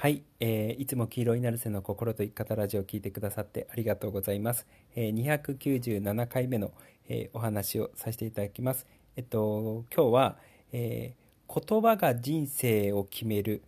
はい、えーいつも黄色いナルセの心と生き方ラジオを聞いてくださってありがとうございます。えー297回目の、えーお話をさせていただきます。えっと、今日は、えー言葉が人生を決める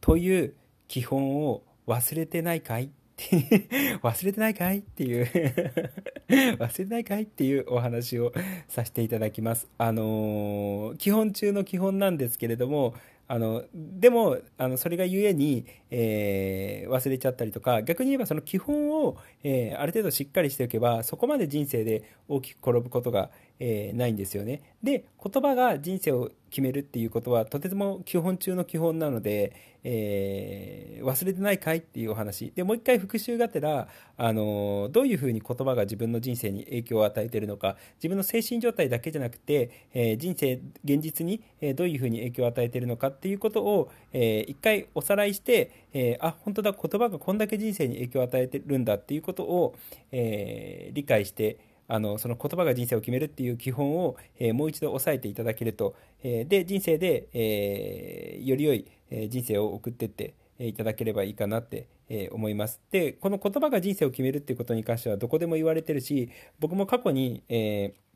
という基本を忘れてないかい？忘れてないかい？っていう 忘れてないかい？っていうお話をさせていただきます。あのー基本中の基本なんですけれども、あのでもあのそれがゆえに、えー忘れちゃったりとか逆に言えばその基本を、えーある程度しっかりしておけばそこまで人生で大きく転ぶことが、えーないんですよね。で言葉が人生を決めるっていうことはとても基本中の基本なので、えー忘れてないかいっていうお話。でもう一回復習がてら、あのどういうふうに言葉が自分の人生に影響を与えているのか。自分の精神状態だけじゃなくて、えー人生現実に、どういうふうに影響を与えているのかっていうことを、えー一回おさらいして、えーあ本当だ言葉がこんだけ人生に影響を与えてるんだっていうことを、えー理解してあのその言葉が人生を決めるっていう基本を、えーもう一度押さえていただけると、えーで人生で、えーより良い、え人生を送っていっていただければいいかなって、えー思います。でこの言葉が人生を決めるっていうことに関してはどこでも言われてるし僕も過去に、えー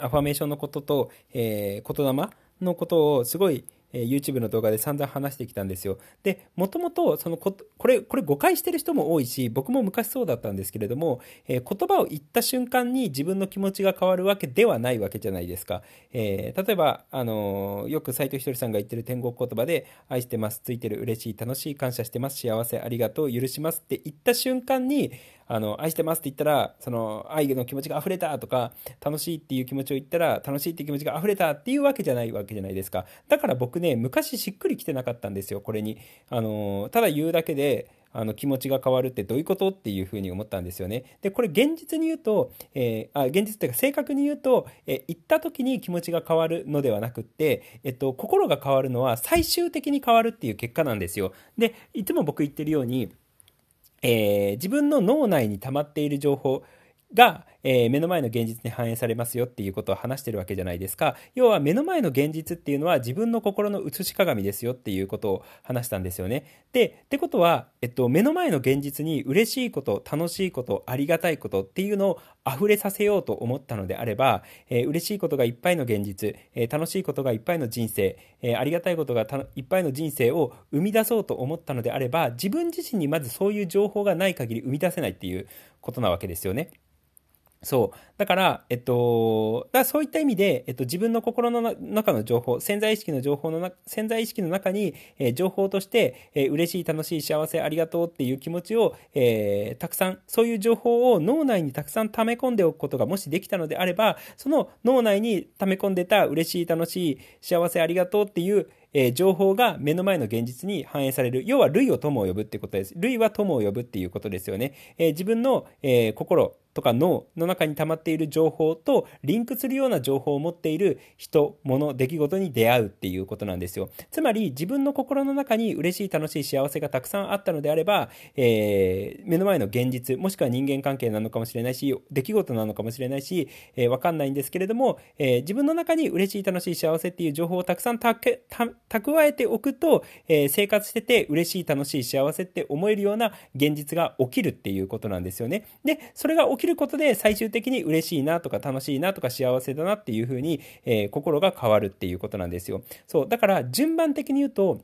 アファメーションのことと、えー言霊のことをすごい、えー YouTube の動画で散々話してきたんですよ。で、もともと、そのこ、これ、これ誤解してる人も多いし、僕も昔そうだったんですけれども、えー言葉を言った瞬間に自分の気持ちが変わるわけではないわけじゃないですか。えー例えば、あのーよく斉藤ひとりさんが言ってる天国言葉で、愛してます、ついてる、嬉しい、楽しい、感謝してます、幸せ、ありがとう、許しますって言った瞬間に、あの愛してますって言ったらその愛の気持ちが溢れたとか楽しいっていう気持ちを言ったら楽しいっていう気持ちが溢れたっていうわけじゃないわけじゃないですかだから僕ね昔しっくりきてなかったんですよこれにあのただ言うだけであの気持ちが変わるってどういうことっていうふうに思ったんですよね。で、これ現実に言うと、えーあ現実というか正確に言うと、えー言った時に気持ちが変わるのではなくって、えっと、心が変わるのは最終的に変わるっていう結果なんですよ。で、いつも僕言ってるように、えー自分の脳内に溜まっている情報が、えー目の前の現実に反映されますよっていうことを話してるわけじゃないですか。要は目の前の現実っていうのは自分の心の映し鏡ですよっていうことを話したんですよね。で、ってことは、えっと、目の前の現実に嬉しいこと、楽しいこと、ありがたいことっていうのを溢れさせようと思ったのであれば、えー嬉しいことがいっぱいの現実、えー楽しいことがいっぱいの人生、えーありがたいことがいっぱいの人生を生み出そうと思ったのであれば、自分自身にまずそういう情報がない限り生み出せないっていうことなわけですよね。そう。だから、えっと、だそういった意味で、えっと、自分の心の中の情報、潜在意識の情報のな、潜在意識の中に、えー情報として、えー嬉しい、楽しい、幸せ、ありがとうっていう気持ちを、えーたくさん、そういう情報を脳内にたくさん溜め込んでおくことがもしできたのであれば、その脳内に溜め込んでた嬉しい、楽しい、幸せ、ありがとうっていう、えー情報が目の前の現実に反映される。要は、類を友を呼ぶってことです。類は友を呼ぶっていうことですよね。えー自分の、えー心とか脳の中に溜まっている情報とリンクするような情報を持っている人、物、出来事に出会うっていうことなんですよ。つまり、自分の心の中に嬉しい、楽しい、幸せがたくさんあったのであれば、えー目の前の現実、もしくは人間関係なのかもしれないし、出来事なのかもしれないし、えーわかんないんですけれども、えー自分の中に嬉しい、楽しい、幸せっていう情報をたくさん蓄えておくと、えー生活してて嬉しい、楽しい、幸せって思えるような現実が起きるっていうことなんですよね。で、それが起きることで最終的に嬉しいなとか楽しいなとか幸せだなっていうふうに、えー心が変わるっていうことなんですよ。そう。だから順番的に言うと、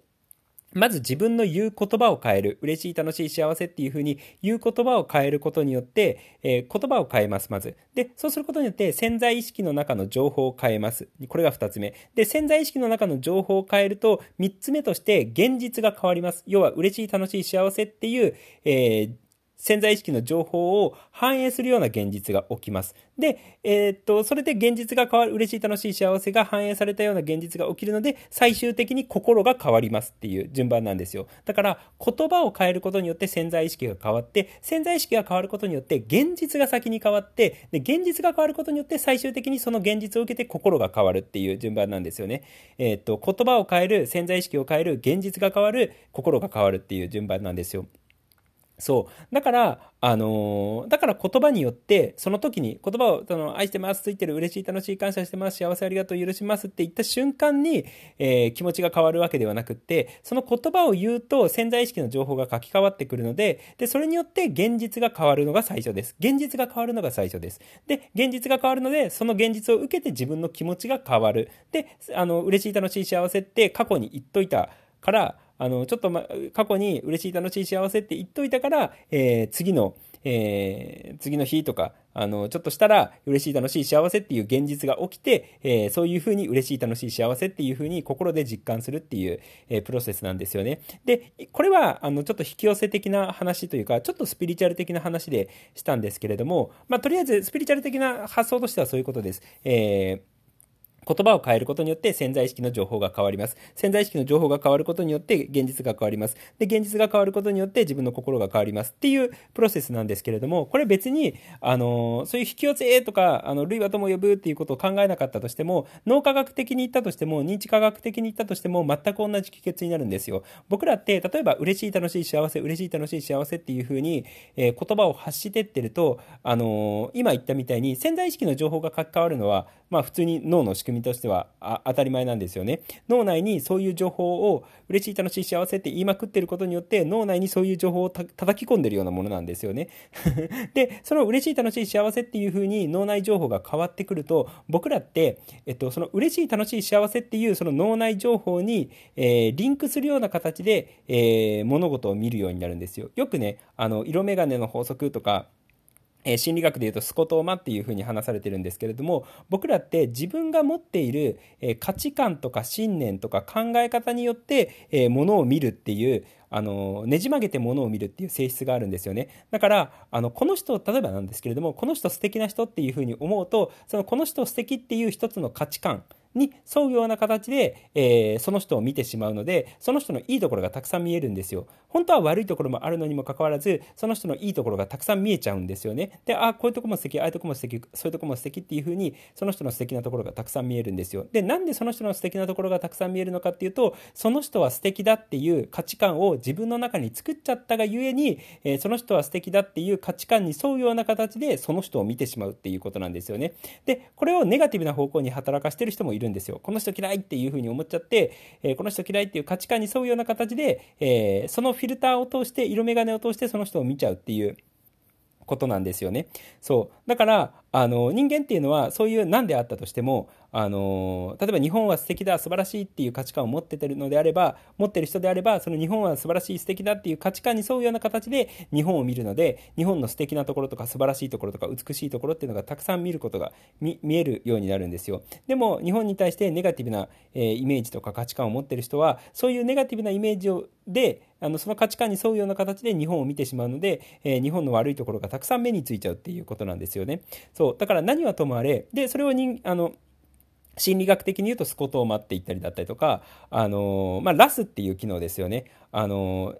まず自分の言う言葉を変える。嬉しい、楽しい、幸せっていうふうに言う言葉を変えることによって、えー言葉を変えます、まず。で、そうすることによって潜在意識の中の情報を変えます。これが二つ目。で、潜在意識の中の情報を変えると、三つ目として現実が変わります。要は、嬉しい、楽しい、幸せっていう、えー潜在意識の情報を反映するような現実が起きます。で、えーっと、それで現実が変わる、嬉しい、楽しい、幸せが反映されたような現実が起きるので、最終的に心が変わりますっていう順番なんですよ。だから、言葉を変えることによって潜在意識が変わって、潜在意識が変わることによって、現実が先に変わって、で、現実が変わることによって、最終的にその現実を受けて心が変わるっていう順番なんですよね。えーっと、言葉を変える、潜在意識を変える、現実が変わる、心が変わるっていう順番なんですよ。そう。だから、あのー、だから言葉によって、その時に言葉を、その、愛してます、ついてる、嬉しい、楽しい、感謝してます、幸せ、ありがとう、許しますって言った瞬間に、えー、気持ちが変わるわけではなくって、その言葉を言うと潜在意識の情報が書き換わってくるので、で、それによって現実が変わるのが最初です。現実が変わるのが最初です。で、現実が変わるので、その現実を受けて自分の気持ちが変わる。で、あの、嬉しい、楽しい、幸せって過去に言っといたから、あの、ちょっと、ま、過去に嬉しい、楽しい、幸せって言っといたから、えー、次の、えー、次の日とか、あの、ちょっとしたら嬉しい、楽しい、幸せっていう現実が起きて、えー、そういうふうに嬉しい、楽しい、幸せっていうふうに心で実感するっていう、えー、プロセスなんですよね。で、これは、あの、ちょっと引き寄せ的な話というか、ちょっとスピリチュアル的な話でしたんですけれども、まあ、とりあえずスピリチュアル的な発想としてはそういうことです。えー言葉を変えることによって潜在意識の情報が変わります。潜在意識の情報が変わることによって現実が変わります。で、現実が変わることによって自分の心が変わりますっていうプロセスなんですけれども、これ別に、あの、そういう引き寄せとか、あの、類はとも呼ぶっていうことを考えなかったとしても、脳科学的に言ったとしても、認知科学的に言ったとしても、全く同じ帰結になるんですよ。僕らって、例えば、嬉しい、楽しい、幸せ、嬉しい、楽しい、幸せっていうふうに、えー、言葉を発してってると、あの今言ったみたいに潜在意識の情報が書き換わるのは、まあ普通に脳の仕組みとしては当たり前なんですよね。脳内にそういう情報を嬉しい、楽しい、幸せって言いまくってることによって脳内にそういう情報を叩き込んでるようなものなんですよね。で、その嬉しい、楽しい、幸せっていう風に脳内情報が変わってくると僕らって、えっと、その嬉しい、楽しい、幸せっていうその脳内情報に、えー、リンクするような形で、えー、物事を見るようになるんですよ。よくね、あの、色眼鏡の法則とか、え心理学でいうとスコトーマっていうふうに話されてるんですけれども僕らって自分が持っている、え価値観とか信念とか考え方によって、えものを見るっていうあのねじ曲げてものを見るっていう性質があるんですよね。だからあのこの人例えばなんですけれどもこの人素敵な人っていうふうに思うとそのこの人素敵っていう一つの価値観に沿うような形で、えー、その人を見てしまうので、その人のいいところがたくさん見えるんですよ。本当は悪いところもあるのにもかかわらず、その人のいいところがたくさん見えちゃうんですよね。で、あ、こういうとこも素敵、ああいうとこも素敵、そういうとこも素敵っていう風に、その人の素敵なところがたくさん見えるんですよ。で、なんでその人の素敵なところがたくさん見えるのかっていうと、その人は素敵だっていう価値観を自分の中に作っちゃったがゆえに、えー、その人は素敵だっていう価値観に沿うような形で、その人を見てしまうっていうことなんですよね。で、これをネガティブな方向に働かしてる人もいるんですよ。この人嫌嫌いっていうふうに思っちゃって、えー、この人嫌いっていう価値観に沿うような形で、えー、そのフィルターを通して、色眼鏡を通してその人を見ちゃうっていうことなんですよね。そう。だから、あの、人間っていうのは、そういう何であったとしても、あの、例えば日本は素敵だ、素晴らしいっていう価値観を持っててるのであれば、持ってる人であれば、その日本は素晴らしい、素敵だっていう価値観に沿うような形で日本を見るので、日本の素敵なところとか素晴らしいところとか美しいところっていうのがたくさん見ることが見えるようになるんですよ。でも、日本に対してネガティブな、えー、イメージとか価値観を持ってる人は、そういうネガティブなイメージをで、あのその価値観に沿うような形で日本を見てしまうので、えー、日本の悪いところがたくさん目についちゃうっていうことなんですよね。そう。だから何はともあれ、で、それをにあの、心理学的に言うとスコトーマって言ったりだったりとか、あのまあ、ラスっていう機能ですよね。あの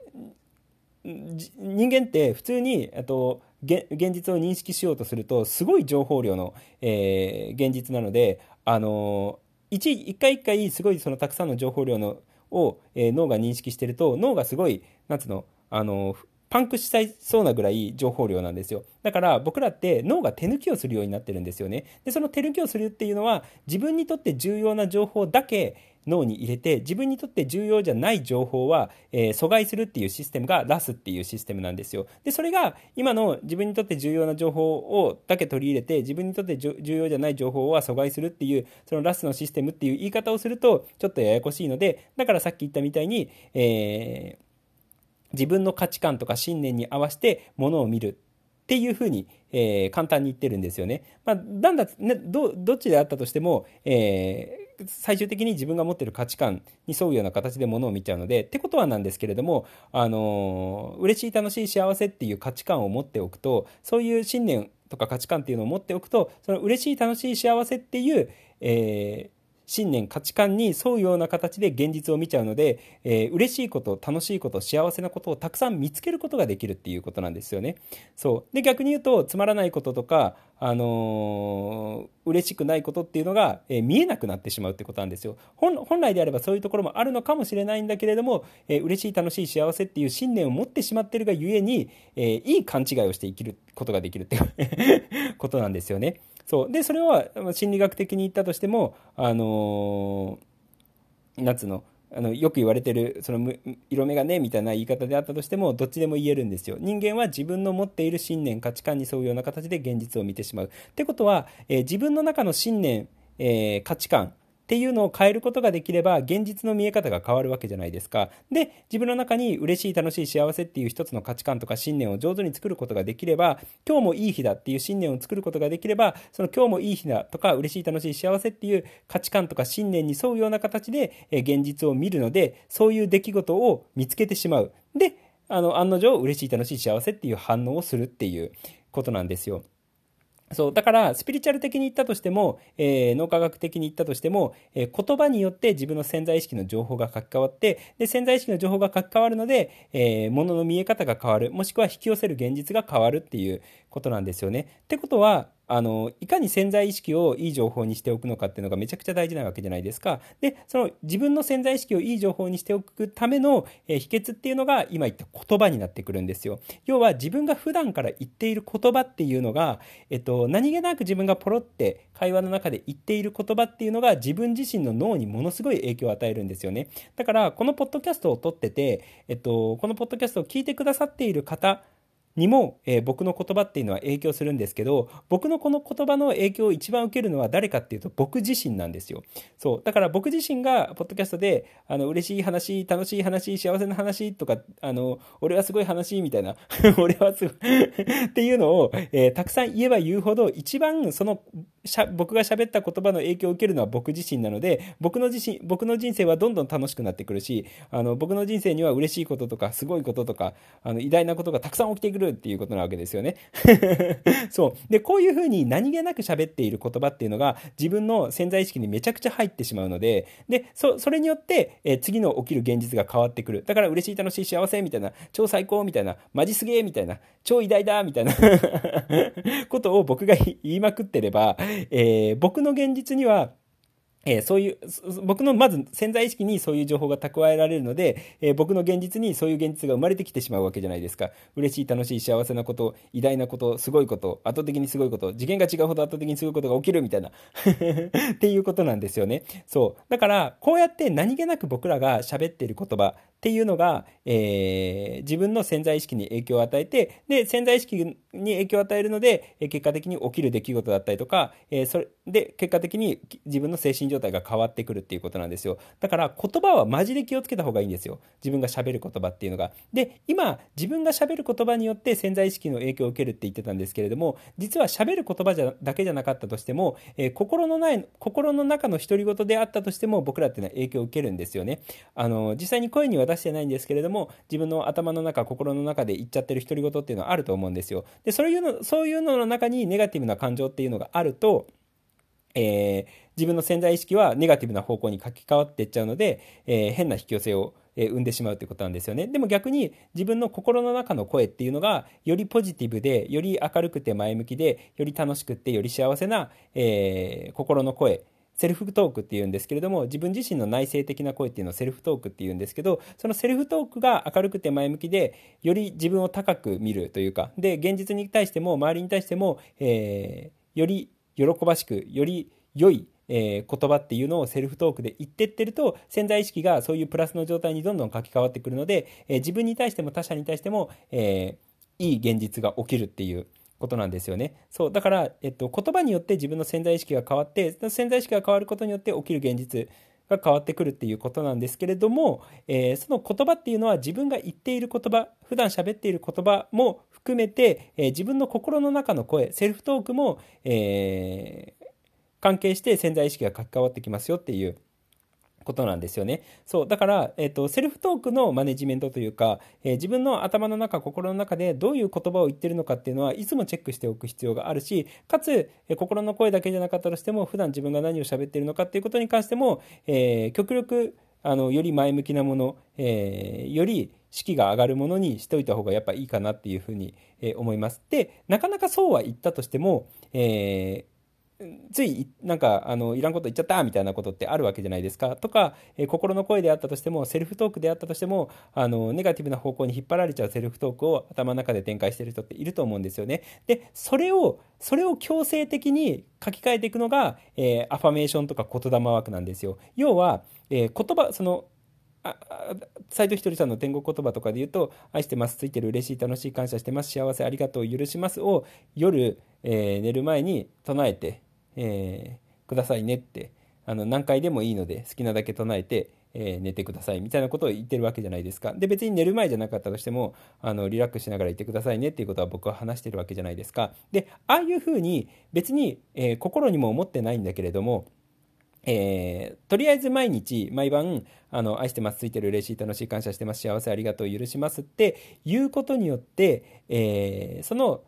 人間って普通にと現実を認識しようとするとすごい情報量の、えー、現実なのであの一一回一回すごいそのたくさんの情報量のを、えー、脳が認識してると脳がすごいなんつうのあのパンクしちゃいそうなぐらい情報量なんですよ。だから僕らって脳が手抜きをするようになってるんですよね。で、その手抜きをするっていうのは自分にとって重要な情報だけ脳に入れて自分にとって重要じゃない情報は、えー、阻害するっていうシステムがラスっていうシステムなんですよ。で、それが今の自分にとって重要な情報をだけ取り入れて自分にとって重要じゃない情報は阻害するっていうそのラスのシステムっていう言い方をするとちょっとややこしいのでだからさっき言ったみたいに、えー自分の価値観とか信念に合わせてものを見るっていうふうに、えー、簡単に言ってるんですよね。まあ、だんだん、ね、ど、どっちであったとしても、えー、最終的に自分が持ってる価値観に沿うような形でものを見ちゃうので、ってことはなんですけれども、あのー、嬉しい、楽しい、幸せっていう価値観を持っておくと、そういう信念とか価値観っていうのを持っておくと、その嬉しい、楽しい、幸せっていう、えー信念価値観に沿うような形で現実を見ちゃうので、えー、嬉しいこと楽しいこと幸せなことをたくさん見つけることができるっていうことなんですよね。そうで逆に言うとつまらないこととか、あのー、嬉しくないことっていうのが、えー、見えなくなってしまうってことなんですよ本。来であればそういうところもあるのかもしれないんだけれども、えー、嬉しい楽しい幸せっていう信念を持ってしまってるがゆえに、えー、いい勘違いをして生きることができるっていうことなんですよね。そう。でそれは心理学的に言ったとしてもあのー、夏の？あのよく言われてるその色眼鏡みたいな言い方であったとしてもどっちでも言えるんですよ。人間は自分の持っている信念価値観に沿うような形で現実を見てしまう。ってことは、えー、自分の中の信念、えー、価値観っていうのを変えることができれば現実の見え方が変わるわけじゃないですか。で、自分の中に嬉しい楽しい幸せっていう一つの価値観とか信念を上手に作ることができれば、今日もいい日だっていう信念を作ることができれば、その今日もいい日だとか嬉しい楽しい幸せっていう価値観とか信念に沿うような形で現実を見るので、そういう出来事を見つけてしまう。で、あの、案の定嬉しい楽しい幸せっていう反応をするっていうことなんですよ。そう。だから、スピリチュアル的に言ったとしても、えー、脳科学的に言ったとしても、えー、言葉によって自分の潜在意識の情報が書き換わって、で、潜在意識の情報が書き換わるので、えー、物の見え方が変わる、もしくは引き寄せる現実が変わるっていうことなんですよね。ってことは、あの、いかに潜在意識をいい情報にしておくのかっていうのがめちゃくちゃ大事なわけじゃないですか。で、その自分の潜在意識をいい情報にしておくための、えー、秘訣っていうのが今言った言葉になってくるんですよ。要は自分が普段から言っている言葉っていうのが、えっと、何気なく自分がポロって会話の中で言っている言葉っていうのが自分自身の脳にものすごい影響を与えるんですよね。だから、このポッドキャストを撮ってて、えっと、このポッドキャストを聞いてくださっている方、にも、えー、僕の言葉っていうのは影響するんですけど、僕のこの言葉の影響を一番受けるのは誰かっていうと僕自身なんですよ。そう。だから僕自身が、ポッドキャストで、あの、嬉しい話、楽しい話、幸せな話とか、あの、俺はすごい話みたいな、俺はすごいっていうのを、えー、たくさん言えば言うほど、一番その、しゃ僕が喋った言葉の影響を受けるのは僕自身なので、僕の自身、僕の人生はどんどん楽しくなってくるし、あの、僕の人生には嬉しいこととか、すごいこととか、あの、偉大なことがたくさん起きてくるっていうことなわけですよね。そう。で、こういうふうに何気なく喋っている言葉っていうのが自分の潜在意識にめちゃくちゃ入ってしまうので、で、そ、れによって、え次の起きる現実が変わってくる。だから嬉しい、楽しい、幸せみたいな、超最高みたいな、マジすげえみたいな、超偉大だみたいな ことを僕が言いまくってれば、えー、僕の現実にはえー、そういう、僕のまず潜在意識にそういう情報が蓄えられるので、えー、僕の現実にそういう現実が生まれてきてしまうわけじゃないですか。嬉しい、楽しい、幸せなこと、偉大なこと、すごいこと、圧倒的にすごいこと、次元が違うほど圧倒的にすごいことが起きるみたいな っていうことなんですよね。そう。だから、こうやって何気なく僕らが喋っている言葉っていうのが、えー、自分の潜在意識に影響を与えて、で、潜在意識に影響を与えるので、結果的に起きる出来事だったりとか、えー、それで、結果的に自分の精神状態が変わってくるっていうことなんですよ。だから言葉はマジで気をつけた方がいいんですよ。自分が喋る言葉っていうのが。で、今、自分が喋る言葉によって潜在意識の影響を受けるって言ってたんですけれども、実は喋る言葉じゃだけじゃなかったとしても、えー、心のない、心の中の独り言であったとしても、僕らっていうのは影響を受けるんですよね。あの、実際に声に出してないんですけれども、自分の頭の中、心の中で言っちゃってる独り言っていうのはあると思うんですよ。で、そういうの、そういうのの中にネガティブな感情っていうのがあると、えー、自分の潜在意識はネガティブな方向に書き換わっていっちゃうので、えー、変な引き寄せを、えー、生んでしまうということなんですよね。でも逆に自分の心の中の声っていうのがよりポジティブで、より明るくて前向きで、より楽しくって、より幸せな、え心の声。セルフトークっていうんですけれども、自分自身の内省的な声っていうのをセルフトークっていうんですけど、そのセルフトークが明るくて前向きで、より自分を高く見るというか、で、現実に対しても、周りに対しても、えー、より喜ばしく、より良い、えー、言葉っていうのをセルフトークで言ってってると、潜在意識がそういうプラスの状態にどんどん書き換わってくるので、えー、自分に対しても他者に対しても、えー、いい現実が起きるっていう、ことなんですよね。そう。だから、えっと、言葉によって自分の潜在意識が変わって、潜在意識が変わることによって起きる現実が変わってくるっていうことなんですけれども、えー、その言葉っていうのは自分が言っている言葉、普段喋っている言葉も含めて、えー、自分の心の中の声、セルフトークも、えー、関係して潜在意識が書き換わってきますよっていうことなんですよね。そう。だから、えっ、ー、と、セルフトークのマネジメントというか、えー、自分の頭の中、心の中でどういう言葉を言ってるのかっていうのは、いつもチェックしておく必要があるし、かつ、えー、心の声だけじゃなかったとしても、普段自分が何を喋ってるのかっていうことに関しても、え極力、あの、より前向きなもの、えーより士気が上がるものにしておいた方がやっぱいいかなっていうふうに、え思います。で、なかなかそうは言ったとしても、えーついなんかあのいらんこと言っちゃったみたいなことってあるわけじゃないですかとか、えー、心の声であったとしてもセルフトークであったとしてもあのネガティブな方向に引っ張られちゃうセルフトークを頭の中で展開してる人っていると思うんですよね。でそれをそれを強制的に書き換えていくのが、えー、アファメーションとか言霊ワークなんですよ。要は、えー、言葉その斎藤ひとりさんの天国言葉とかで言うと「愛してます」「ついてる嬉しい楽しい感謝してます」「幸せありがとう許します」を夜、えー、寝る前に唱えてえー、くださいねってあの何回でもいいので好きなだけ唱えて、えー、寝てくださいみたいなことを言ってるわけじゃないですか。で別に寝る前じゃなかったとしてもあのリラックスしながら言ってくださいねっていうことは僕は話してるわけじゃないですか。でああいうふうに別に、えー、心にも思ってないんだけれどもえー、とりあえず毎日毎晩あの愛してますついてる嬉しい楽しい感謝してます幸せありがとう許しますっていうことによって、えー、その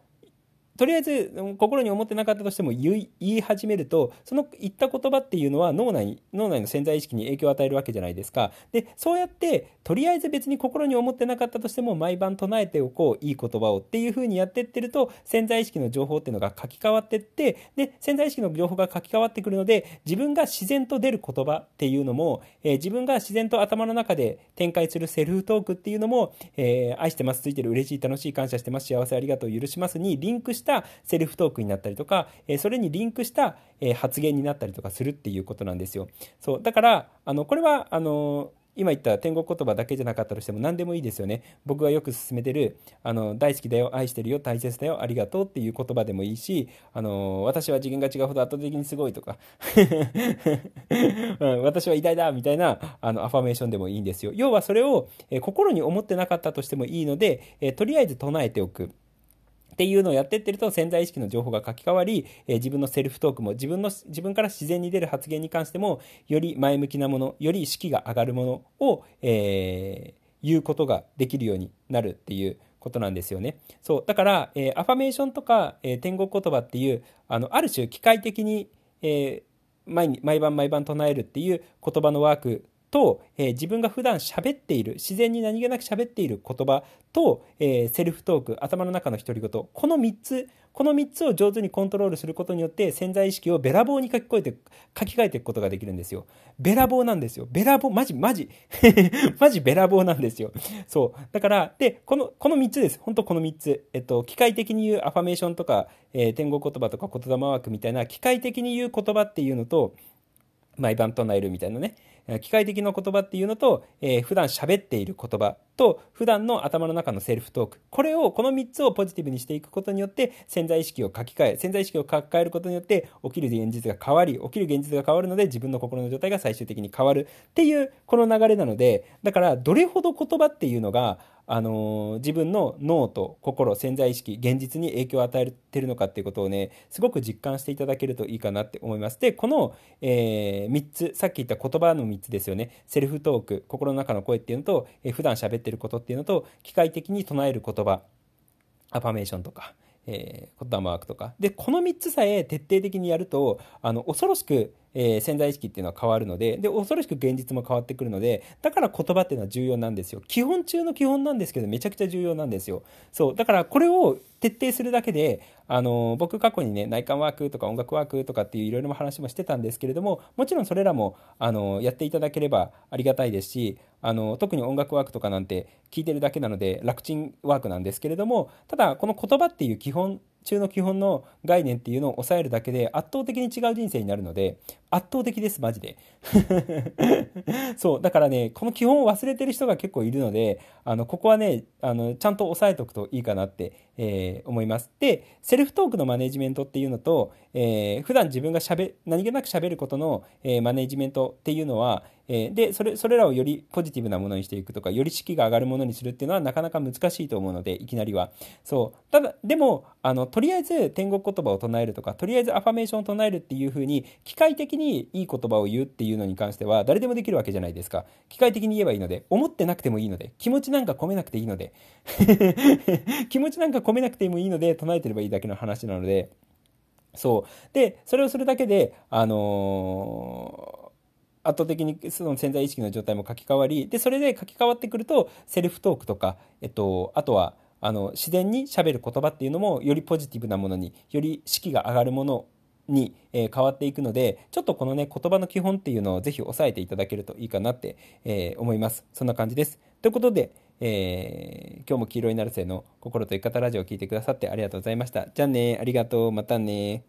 とりあえず心に思ってなかったとしても言い始めるとその言った言葉っていうのは脳内脳内の潜在意識に影響を与えるわけじゃないですか。でそうやってとりあえず別に心に思ってなかったとしても毎晩唱えておこういい言葉をっていう風にやっていってると潜在意識の情報っていうのが書き換わってってで潜在意識の情報が書き換わってくるので自分が自然と出る言葉っていうのも、えー、自分が自然と頭の中で展開するセルフトークっていうのも、えー、愛してますついてる嬉しい楽しい感謝してます幸せありがとう許しますにリンクしたしたセルフトークになったりとか、えそれにリンクしたえ発言になったりとかするっていうことなんですよ。そうだからあのこれはあの今言った天国言葉だけじゃなかったとしても何でもいいですよね。僕がよく勧めてる、あの、大好きだよ、愛してるよ、大切だよ、ありがとうっていう言葉でもいいし、あの、私は次元が違うほど圧倒的にすごいとか、うん、私は偉大だみたいな、あの、アファメーションでもいいんですよ。要はそれを、え心に思ってなかったとしてもいいので、えとりあえず唱えておく。っていうのをやってってると潜在意識の情報が書き換わり、えー、自分のセルフトークも自分の自分から自然に出る発言に関してもより前向きなものより意識が上がるものを、えー、言うことができるようになるっていうことなんですよね。そうだから、えー、アファメーションとか、えー、天国言葉っていうあのある種機械的に、えー、毎毎晩毎晩唱えるっていう言葉のワークと、えー、自分が普段喋っている、自然に何気なく喋っている言葉と、えー、セルフトーク、頭の中の独り言、この3つ、この3つを上手にコントロールすることによって潜在意識をべらぼうに書き換えて、書き換えていくことができるんですよ。べらぼうなんですよ。べらぼう、マジ、マジ。マジべらぼうなんですよ。そう。だから、で、この、この3つです。本当この3つ。えっと、機械的に言うアファメーションとか、えー、天国言葉とか言霊ワークみたいな機械的に言う言葉っていうのと、毎晩唱えるみたいなね。機械的な言葉っていうのと、えー、普段喋っている言葉と、普段の頭の中のセルフトーク。これを、この3つをポジティブにしていくことによって、潜在意識を書き換え、潜在意識を書き換えることによって、起きる現実が変わり、起きる現実が変わるので、自分の心の状態が最終的に変わるっていう、この流れなので、だから、どれほど言葉っていうのが、あの、自分の脳と心潜在意識現実に影響を与えてるのかっていうことをねすごく実感していただけるといいかなって思います。でこの、えー、3つさっき言った言葉の3つですよね。セルフトーク心の中の声っていうのと、えー、普段喋ってることっていうのと機械的に唱える言葉アファメーションとかえー、言霊ワークとか。でこの3つさえ徹底的にやるとあの恐ろしくえー、潜在意識っていうのは変わるのでで恐ろしく現実も変わってくるのでだから言葉っていうのは重要なんですよ。基本中の基本なんですけどめちゃくちゃ重要なんですよ。そう。だからこれを徹底するだけであの僕過去にね内観ワークとか音楽ワークとかっていういろいろな話もしてたんですけれどももちろんそれらもあのやっていただければありがたいですしあの特に音楽ワークとかなんて聞いてるだけなので楽ちんワークなんですけれどもただこの言葉っていう基本中の基本の概念っていうのを抑えるだけで圧倒的に違う人生になるので圧倒的ですマジで。そうだからねこの基本を忘れてる人が結構いるのであのここはねあのちゃんと押さえておくといいかなって、えー、思います。でセルフトークのマネジメントっていうのと、えー、普段自分がしゃべ何気なくしゃべることの、えー、マネジメントっていうのは、えー、でそれそれらをよりポジティブなものにしていくとかより士気が上がるものにするっていうのはなかなか難しいと思うのでいきなりは。そう。ただでもあのとりあえず天国言葉を唱えるとかとりあえずアファメーションを唱えるっていうふうに機械的ににいい言葉を言うっていうのに関しては誰でもできるわけじゃないですか。機械的に言えばいいので思ってなくてもいいので気持ちなんか込めなくていいので 気持ちなんか込めなくてもいいので唱えてればいいだけの話なので。そう。でそれをするだけであのー圧倒的にその潜在意識の状態も書き換わりでそれで書き換わってくるとセルフトークとか、えっと、あとはあの自然にしゃべる言葉っていうのもよりポジティブなものにより士気が上がるものに、え、変わっていくのでちょっとこのね言葉の基本っていうのをぜひ押さえていただけるといいかなって、えー、思います。そんな感じです。ということで、えー、今日も黄色いなるせの心と生き方ラジオを聞いてくださってありがとうございました。じゃあねありがとう。またね